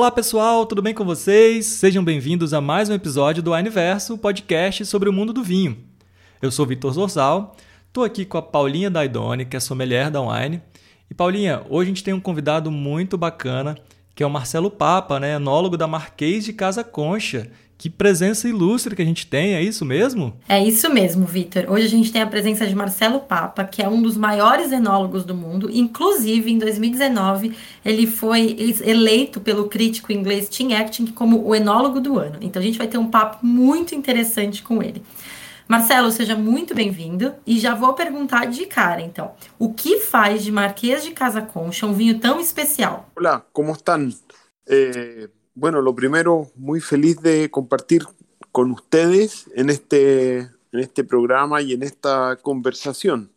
Olá pessoal, tudo bem com vocês? Sejam bem-vindos a mais um episódio do Universo, podcast sobre o mundo do vinho. Eu sou Vitor Zorzal, estou aqui com a Paulinha Daidone, que é sommelier da Wine. E Paulinha, hoje a gente tem um convidado muito bacana, que é o Marcelo Papa, né, enólogo da Marquês de Casa Concha, que presença ilustre que a gente tem, é isso mesmo? É isso mesmo, Vitor. Hoje a gente tem a presença de Marcelo Papa, que é um dos maiores enólogos do mundo. Inclusive, em 2019, ele foi eleito pelo crítico inglês Tim Acting como o enólogo do ano. Então a gente vai ter um papo muito interessante com ele. Marcelo, seja muito bem-vindo e já vou perguntar de cara, então, o que faz de Marquês de Casa Concha um vinho tão especial? Olá, como estão? Eh... bueno, lo primero, muy feliz de compartir con ustedes en este, en este programa y en esta conversación.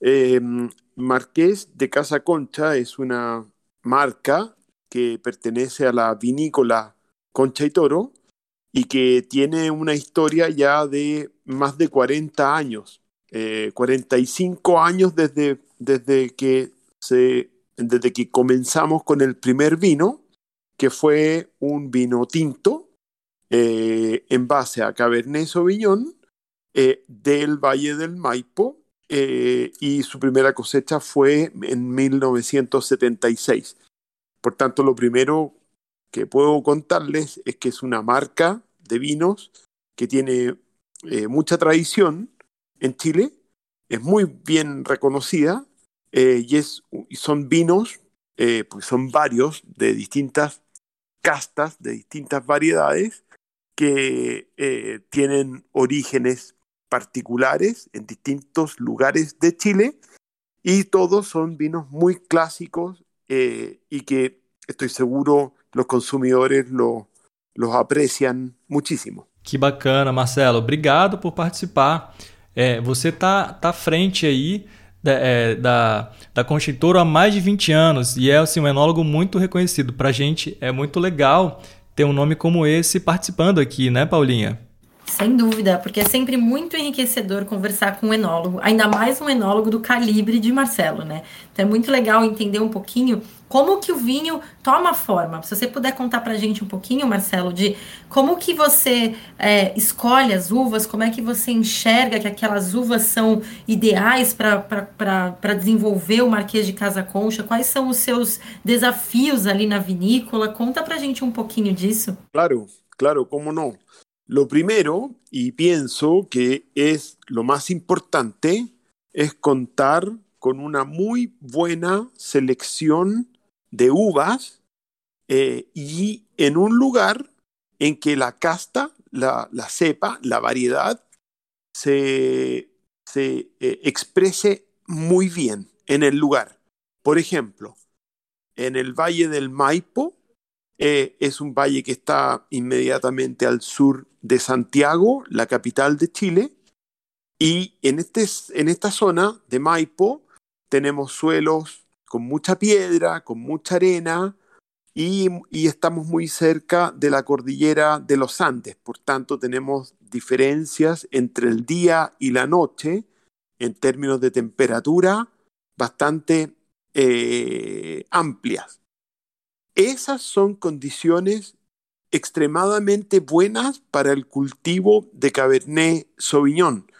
Em, Marqués de Casa Concha es una marca que pertenece a la vinícola Concha y Toro y que tiene una historia ya de más de 40 años, 45 eh, años desde, desde, que se, desde que comenzamos con el primer vino que fue un vino tinto eh, en base a Cabernet Sauvignon eh, del Valle del Maipo eh, y su primera cosecha fue en 1976. Por tanto, lo primero que puedo contarles es que es una marca de vinos que tiene mucha tradición en Chile, es muy bien reconocida y, es, son vinos, pues son varios de distintas castas de distintas variedades que eh, tienen orígenes particulares en distintos lugares de Chile y todos son vinos muy clásicos eh, y que estoy seguro los consumidores lo, los aprecian muchísimo. Que bacana, Marcelo. Obrigado por participar. É, você tá, tá frente aí da, é, da, da há mais de 20 anos e é assim, um enólogo muito reconhecido. Para a gente é muito legal ter um nome como esse participando aqui, né, Paulinha? Sem dúvida, porque é sempre muito enriquecedor conversar com um enólogo, ainda mais um enólogo do calibre de Marcelo, né? Então é muito legal entender um pouquinho como que o vinho toma forma. Se você puder contar pra gente um pouquinho, Marcelo, de como que você é, escolhe as uvas, como é que você enxerga que aquelas uvas são ideais para desenvolver o Marquês de Casa Concha, quais são os seus desafios ali na vinícola? Conta pra gente um pouquinho disso. Claro, claro, como não. Lo primero, y pienso que es lo más importante, es contar con una muy buena selección de uvas eh, y en un lugar en que la casta, la, cepa, la variedad, se, se eh, exprese muy bien en el lugar. Por ejemplo, en el Valle del Maipo, eh, es un valle que está inmediatamente al sur de Santiago, la capital de Chile, y en, este, en esta zona de Maipo tenemos suelos con mucha piedra, con mucha arena, y, y, estamos muy cerca de la cordillera de los Andes, por tanto tenemos diferencias entre el día y la noche en términos de temperatura bastante eh, amplias. Esas son condiciones extremadamente buenas para el cultivo de Cabernet Sauvignon.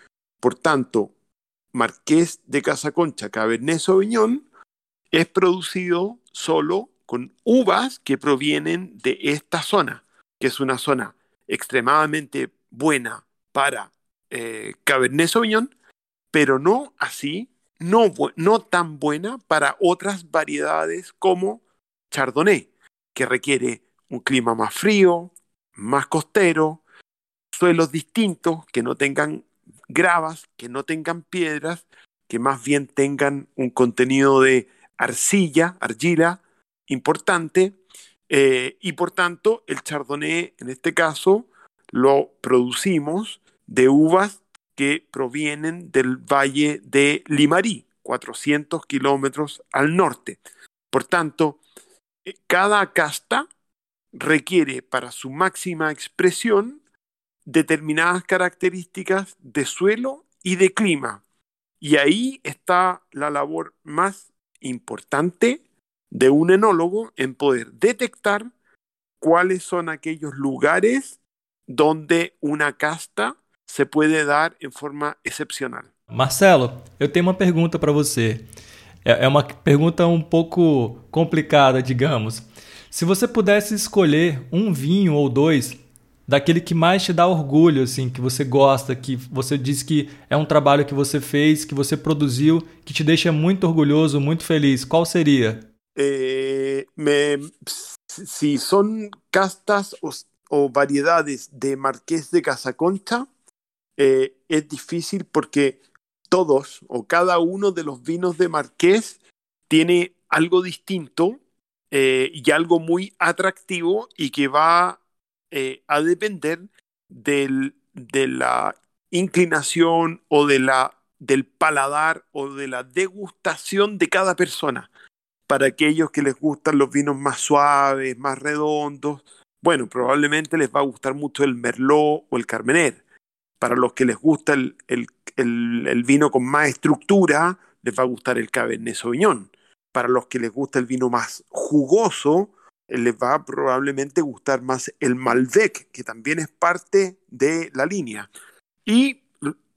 Por tanto, Marqués de Casaconcha Cabernet Sauvignon es producido solo con uvas que provienen de esta zona, que es una zona extremadamente buena para eh, Cabernet Sauvignon, pero no así, no, no tan buena para otras variedades como Chardonnay, que requiere un clima más frío, más costero, suelos distintos, que no tengan gravas, que no tengan piedras, que más bien tengan un contenido de arcilla, argila importante, eh, y por tanto el chardonnay en este caso lo producimos de uvas que provienen del valle de Limarí, 400 kilómetros al norte. Por tanto, cada casta requiere para su máxima expresión determinadas características de suelo y de clima. Y ahí está la labor más importante de un enólogo en poder detectar cuáles son aquellos lugares donde una casta se puede dar em forma excepcional. Marcelo, eu tenho uma pergunta para você. É uma pergunta um pouco complicada, digamos. Se você pudesse escolher um vinho ou dois daquele que mais te dá orgulho, assim, que você gosta, que você diz que é um trabalho que você fez, que você produziu, que te deixa muito orgulhoso, muito feliz, qual seria? Eh, me, si son castas o, o, variedades de Marqués de Casaconcha, eh, es difícil porque todos o cada uno de los vinos de Marqués tiene algo distinto eh, y algo muy atractivo y que va eh, a depender de la inclinación o de la, del paladar o de la degustación de cada persona. Para aquellos que les gustan los vinos más suaves, más redondos, bueno, probablemente les va a gustar mucho el Merlot o el Carmener. Para los que les gusta el, vino con más estructura, les va a gustar el Cabernet Sauvignon. Para los que les gusta el vino más jugoso, les va probablemente gustar más el Malbec, que también es parte de la línea. Y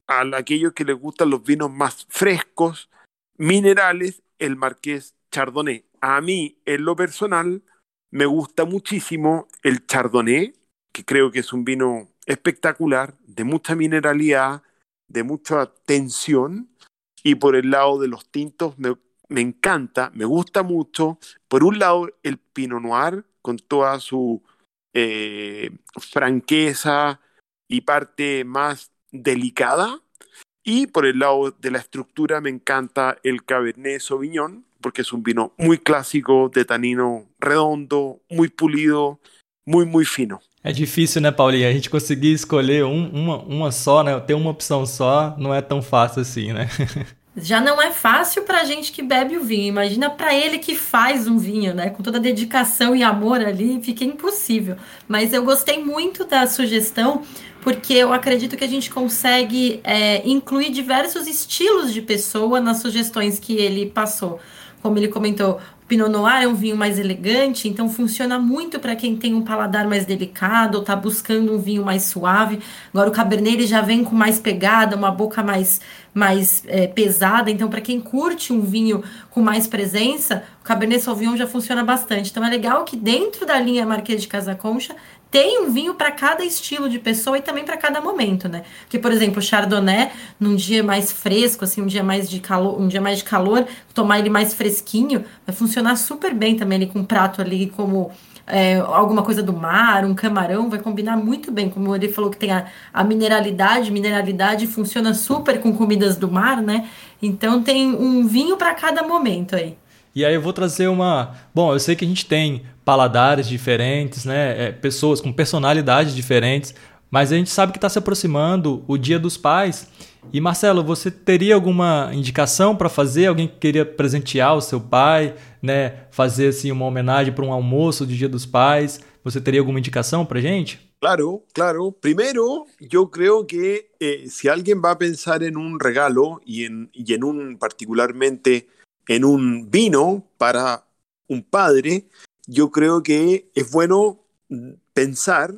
a aquellos que les gustan los vinos más frescos, minerales, el Marqués Chardonnay. A mí, en lo personal, me gusta muchísimo el Chardonnay, que creo que es un vino espectacular, de mucha mineralidad, de mucha tensión. Y por el lado de los tintos, me, me encanta, me gusta mucho. Por un lado, el Pinot Noir, con toda su eh, franqueza y parte más delicada. Y por el lado de la estructura, me encanta el Cabernet Sauvignon, porque es un vino muy clásico, de tanino redondo, muy pulido, muy, muy fino. É difícil, né, Paulinha? A gente conseguir escolher um, uma, uma só, né? Ter uma opção só não é tão fácil assim, né? Já não é fácil para gente que bebe o vinho. Imagina para ele que faz um vinho, né? Com toda a dedicação e amor ali, fica impossível. Mas eu gostei muito da sugestão, porque eu acredito que a gente consegue é, incluir diversos estilos de pessoa nas sugestões que ele passou. Como ele comentou, Pinot Noir é um vinho mais elegante, então funciona muito para quem tem um paladar mais delicado ou está buscando um vinho mais suave. Agora o Cabernet ele já vem com mais pegada, uma boca mais, mais é, pesada, então para quem curte um vinho com mais presença, o Cabernet Sauvignon já funciona bastante. Então é legal que dentro da linha Marquês de Casa Concha tem um vinho para cada estilo de pessoa e também para cada momento, né? Porque, por exemplo, o Chardonnay, num dia mais fresco, assim, um dia mais de calor, um dia mais de calor, tomar ele mais fresquinho, vai funcionar super bem também ali com um prato ali como é, alguma coisa do mar, um camarão, vai combinar muito bem. Como ele falou que tem a, a mineralidade, mineralidade funciona super com comidas do mar, né? Então tem um vinho para cada momento aí. E aí eu vou trazer uma. Bom, eu sei que a gente tem paladares diferentes, né? É, pessoas com personalidades diferentes, mas a gente sabe que está se aproximando o Dia dos Pais. E Marcelo, você teria alguma indicação para fazer? Alguém que queria presentear o seu pai, né? Fazer assim uma homenagem para um almoço de Dia dos Pais? Você teria alguma indicação para gente? Claro, claro. Primero, yo creo que eh, si alguien va a pensar en un regalo y en, y en un particularmente en un vino para un padre, yo creo que es bueno pensar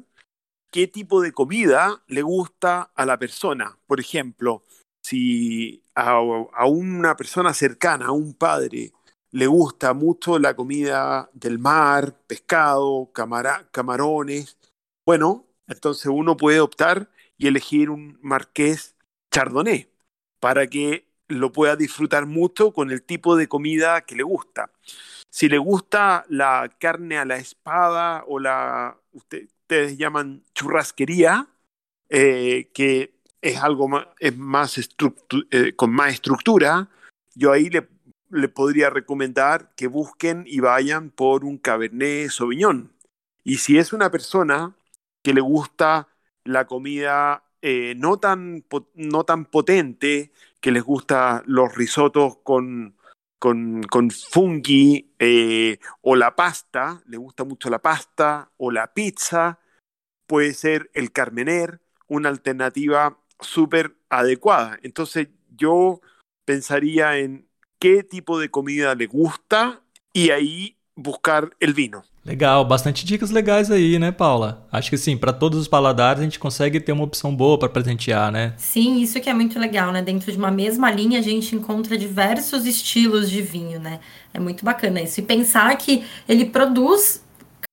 qué tipo de comida le gusta a la persona. Por ejemplo, si a, una persona cercana, a un padre, le gusta mucho la comida del mar, pescado, camara, camarones, bueno, entonces uno puede optar y elegir un marqués chardonnay para que lo pueda disfrutar mucho con el tipo de comida que le gusta. Si le gusta la carne a la espada o la, usted, ustedes llaman churrasquería, eh, que es algo más, es más eh, con más estructura, yo ahí le, le, podría recomendar que busquen y vayan por un Cabernet Sauvignon. Y si es una persona que le gusta la comida eh, no, tan, no tan potente, que les gusta los risotos con, con, con fungi eh, o la pasta, le gusta mucho la pasta o la pizza, puede ser el carmener, una alternativa súper adecuada. Entonces yo pensaría en qué tipo de comida le gusta y ahí buscar el vino. Legal, bastante dicas legais aí, né, Paula? Acho que sim, para todos os paladares a gente consegue ter uma opção boa para presentear, né? Sim, isso que é muito legal, né? Dentro de uma mesma linha a gente encontra diversos estilos de vinho, né? É muito bacana isso. E pensar que ele produz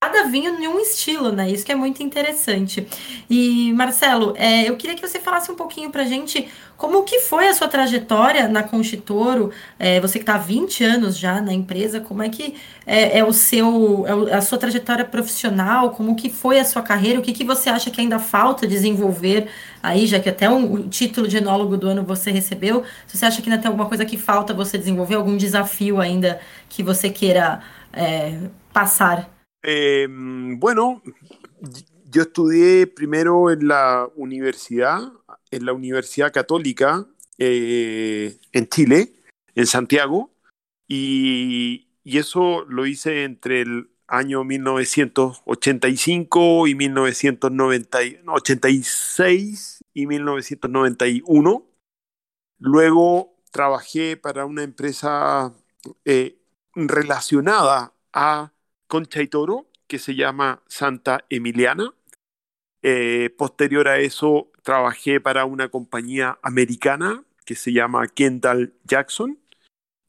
cada vinho em um estilo, né? Isso que é muito interessante. E, Marcelo, é, eu queria que você falasse um pouquinho pra gente como que foi a sua trajetória na Conchitoro, é, você que está há 20 anos já na empresa, como é que é, é o seu, é a sua trajetória profissional, como que foi a sua carreira, o que, que você acha que ainda falta desenvolver aí, já que até um, o título de enólogo do ano você recebeu, se você acha que ainda tem alguma coisa que falta você desenvolver, algum desafio ainda que você queira é, pasar? Eh, bueno, yo estudié primero en la universidad, en la Universidad Católica eh, en Chile, en Santiago, y, y, eso lo hice entre el año 1985 y 1986 y 1991. Luego trabajé para una empresa eh, relacionada a Concha y Toro, que se llama Santa Emiliana. Eh, posterior a eso, trabajé para una compañía americana que se llama Kendall Jackson,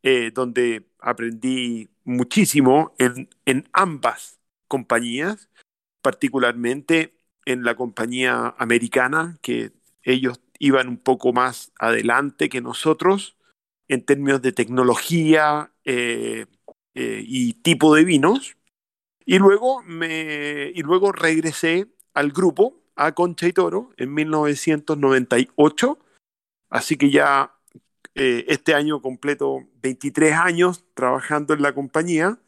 eh, donde aprendí muchísimo en, ambas compañías, particularmente en la compañía americana, que ellos iban un poco más adelante que nosotros en términos de tecnología eh, y tipo de vinos. Y luego, me, y luego regresé al grupo, a Concha y Toro, en 1998. Así que ya eh, este año completo 23 años trabajando en la compañía,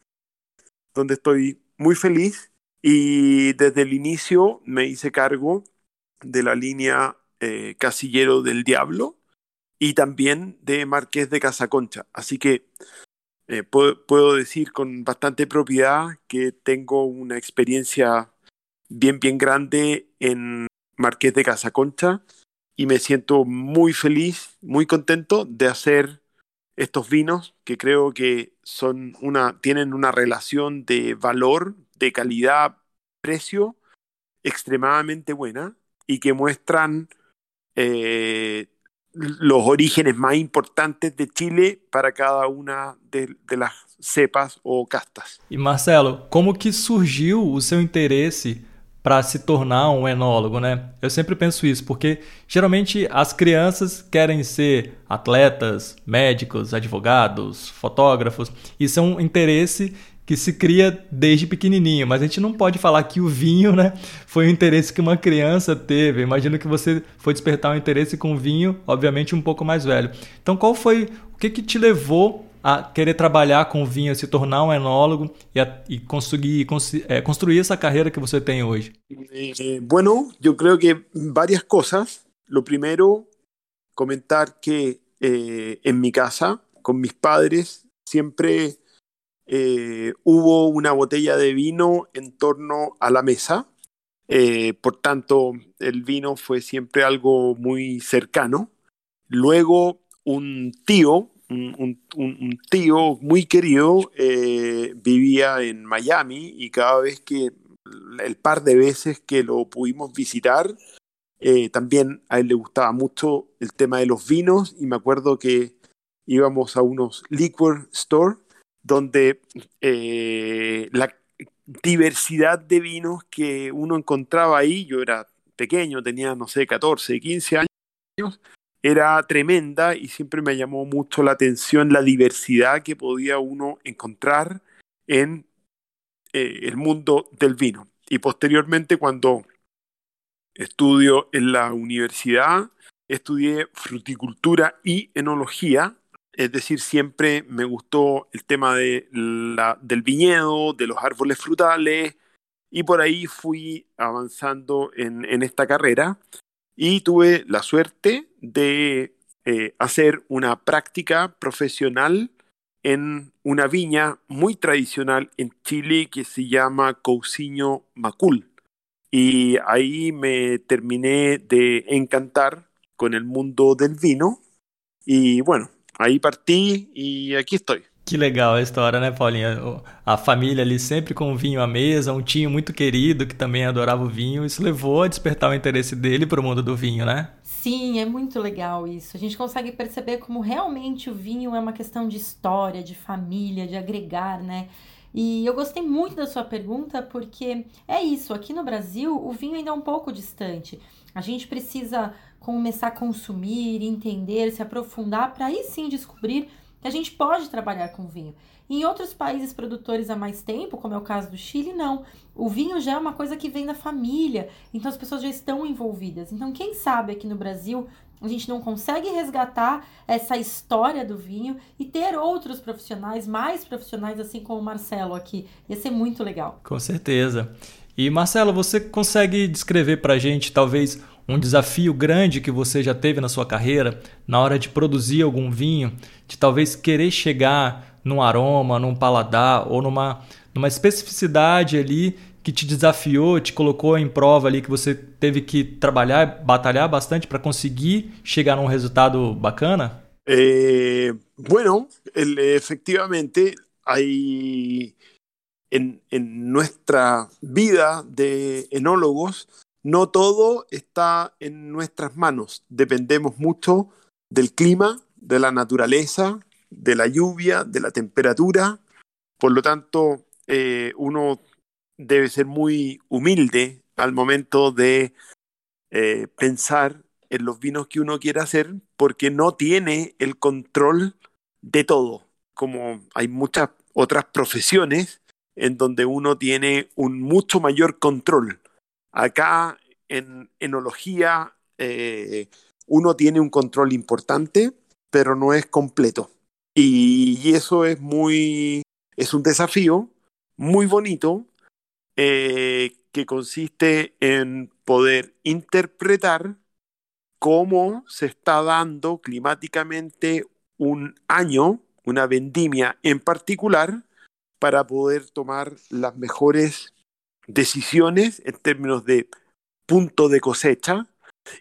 donde estoy muy feliz. Y desde el inicio me hice cargo de la línea eh, Casillero del Diablo y también de Marqués de Casaconcha. Así que eh, puedo, puedo, decir con bastante propiedad que tengo una experiencia bien, bien grande en Marqués de Casaconcha y me siento muy feliz, muy contento de hacer estos vinos que creo que son una, tienen una relación de valor, de calidad, precio extremadamente buena y que muestran eh, los orígenes más importantes de Chile para cada una de, de, las cepas ou castas. E Marcelo, como que surgiu o seu interesse para se tornar um enólogo, né? Eu sempre penso isso, porque geralmente as crianças querem ser atletas, médicos, advogados, fotógrafos. Isso é um interesse que se cria desde pequenininho, mas a gente não pode falar que o vinho, né, foi um interesse que uma criança teve. Imagino que você foi despertar um interesse com vinho, obviamente um pouco mais velho. Então, qual foi o que que te levou a querer trabalhar com vinho, se tornar um enólogo e, a, e conseguir é, construir essa carreira que você tem hoje? Eh, bueno, eu creio que várias coisas. Lo primero, comentar que eh, en mi casa, con mis padres, siempre eh, hubo una botella de vino en torno a la mesa. Eh, por tanto, el vino fue siempre algo muy cercano. Luego, un tío, un, tío muy querido, eh, vivía en Miami y cada vez que, el par de veces que lo pudimos visitar, eh, también a él le gustaba mucho el tema de los vinos y me acuerdo que íbamos a unos liquor store donde eh, la diversidad de vinos que uno encontraba ahí, yo era pequeño, tenía, no sé, 14, 15 años, era tremenda y siempre me llamó mucho la atención la diversidad que podía uno encontrar en eh, el mundo del vino. Y posteriormente, cuando estudio en la universidad, estudié fruticultura y enología es decir, siempre me gustó el tema de del viñedo, de los árboles frutales, y por ahí fui avanzando en, en esta carrera y tuve la suerte de eh, hacer una práctica profesional en una viña muy tradicional en Chile que se llama Cousiño Macul. Y ahí me terminé de encantar con el mundo del vino. Y bueno, Ahí partí y aquí estoy. Que legal a história, né, Paulinha? A família ali sempre com vinho à mesa, um tio muito querido que também adorava o vinho. Isso levou a despertar o interesse dele para o mundo do vinho, né? Sim, é muito legal isso. A gente consegue perceber como realmente o vinho é uma questão de história, de família, de agregar, né? E eu gostei muito da sua pergunta porque é isso, aqui no Brasil o vinho ainda é um pouco distante. A gente precisa começar a consumir, entender, se aprofundar para aí sim descobrir que a gente pode trabalhar com vinho. Em outros países produtores há mais tempo, como é o caso do Chile, não. O vinho já é uma coisa que vem da família, então as pessoas já estão envolvidas. Então, quem sabe aqui no Brasil a gente não consegue resgatar essa história do vinho e ter outros profissionais, mais profissionais, assim como o Marcelo aqui. Ia ser muito legal. Com certeza. E Marcelo, você consegue descrever para a gente, talvez, um desafio grande que você já teve na sua carreira na hora de produzir algum vinho, de talvez querer chegar num aroma, num paladar ou numa, numa especificidade ali que te desafiou, te colocou em prova ali, que você teve que trabalhar, batalhar bastante para conseguir chegar num resultado bacana? Eh, bueno, el, efectivamente hay en, en nuestra vida de enólogos no todo está en nuestras manos. Dependemos mucho del clima, de la naturaleza, de la lluvia, de la temperatura. Por lo tanto, eh, uno debe ser muy humilde al momento de eh, pensar en los vinos que uno quiere hacer porque no tiene el control de todo, como hay muchas otras profesiones en donde uno tiene un mucho mayor control. Acá en enología eh, uno tiene un control importante, pero no es completo. Y, eso es muy, es un desafío muy bonito eh, que consiste en poder interpretar cómo se está dando climáticamente un año, una vendimia en particular, para poder tomar las mejores decisiones en términos de punto de cosecha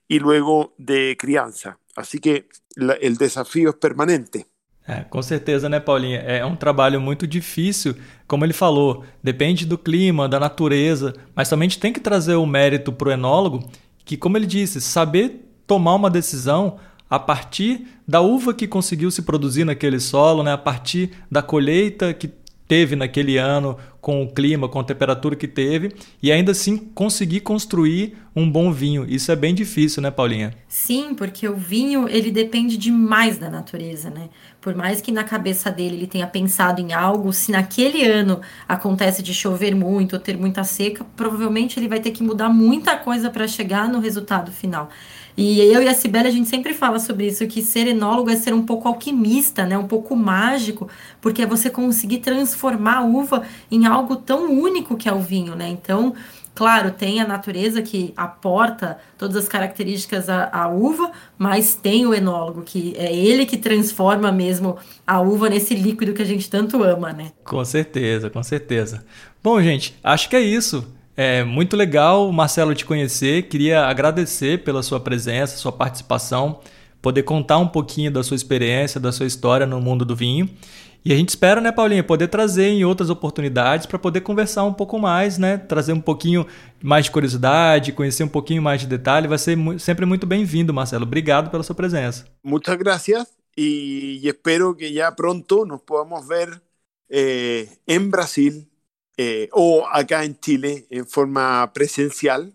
y luego de criança. Assim que o desafio é permanente. É, com certeza, né, Paulinha? É um trabalho muito difícil, como ele falou, depende do clima, da natureza, mas também tem que trazer o mérito para o enólogo, que, como ele disse, saber tomar uma decisão a partir da uva que conseguiu se produzir naquele solo, né, a partir da colheita que teve naquele ano, com o clima, com a temperatura que teve, e ainda assim conseguir construir um bom vinho. Isso é bem difícil, né, Paulinha? Sim, porque o vinho, ele depende demais da natureza, né? Por mais que na cabeça dele ele tenha pensado em algo, se naquele ano acontece de chover muito ou ter muita seca, provavelmente ele vai ter que mudar muita coisa para chegar no resultado final. E eu e a Sibeli, a gente sempre fala sobre isso, que ser enólogo é ser um pouco alquimista, né? Um pouco mágico, porque é você conseguir transformar a uva em algo tão único que é o vinho, né? Então, claro, tem a natureza que aporta todas as características à, à, uva, mas tem o enólogo, que é ele que transforma mesmo a uva nesse líquido que a gente tanto ama, né? Com certeza, com certeza. Bom, gente, acho que é isso. É muito legal, Marcelo, te conhecer. Queria agradecer pela sua presença, sua participação, poder contar um pouquinho da sua experiência, da sua história no mundo do vinho. E a gente espera, né, Paulinha, poder trazer em outras oportunidades para poder conversar um pouco mais, né? Trazer um pouquinho mais de curiosidade, conhecer um pouquinho mais de detalhe. Vai ser sempre muito bem-vindo, Marcelo. Obrigado pela sua presença. Muchas gracias e espero que já pronto nos podamos ver eh, em Brasil eh, o acá en Chile en forma presencial,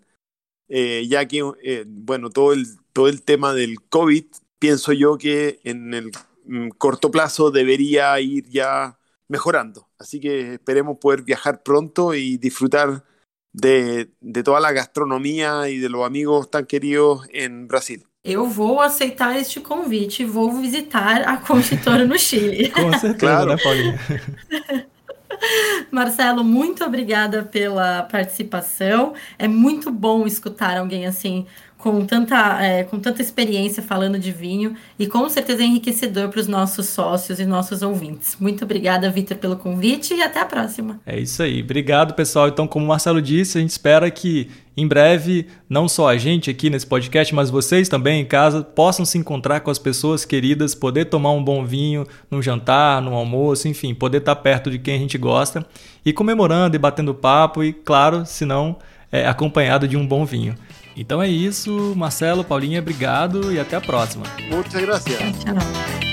eh, ya que, eh, bueno, todo el, todo el tema del COVID, pienso yo que en el mm, corto plazo debería ir ya mejorando. Así que esperemos poder viajar pronto y disfrutar de, de toda la gastronomía y de los amigos tan queridos en Brasil. Eu vou aceitar este convite e vou visitar a Conchitora no Chile. Com certeza, claro. né, Paulinha? Marcelo, muito obrigada pela participação. É muito bom escutar alguém assim com tanta, é, com tanta experiência falando de vinho e com certeza é enriquecedor para os nossos sócios e nossos ouvintes. Muito obrigada, Vitor, pelo convite e até a próxima. É isso aí. Obrigado, pessoal. Então, como o Marcelo disse, a gente espera que em breve, não só a gente aqui nesse podcast, mas vocês também em casa possam se encontrar com as pessoas queridas, poder tomar um bom vinho num jantar, num almoço, enfim, poder estar perto de quem a gente gosta e comemorando e batendo papo e, claro, se não, é, acompanhado de um bom vinho. Então é isso, Marcelo, Paulinha, obrigado e até a próxima. Muchas gracias. Tchau.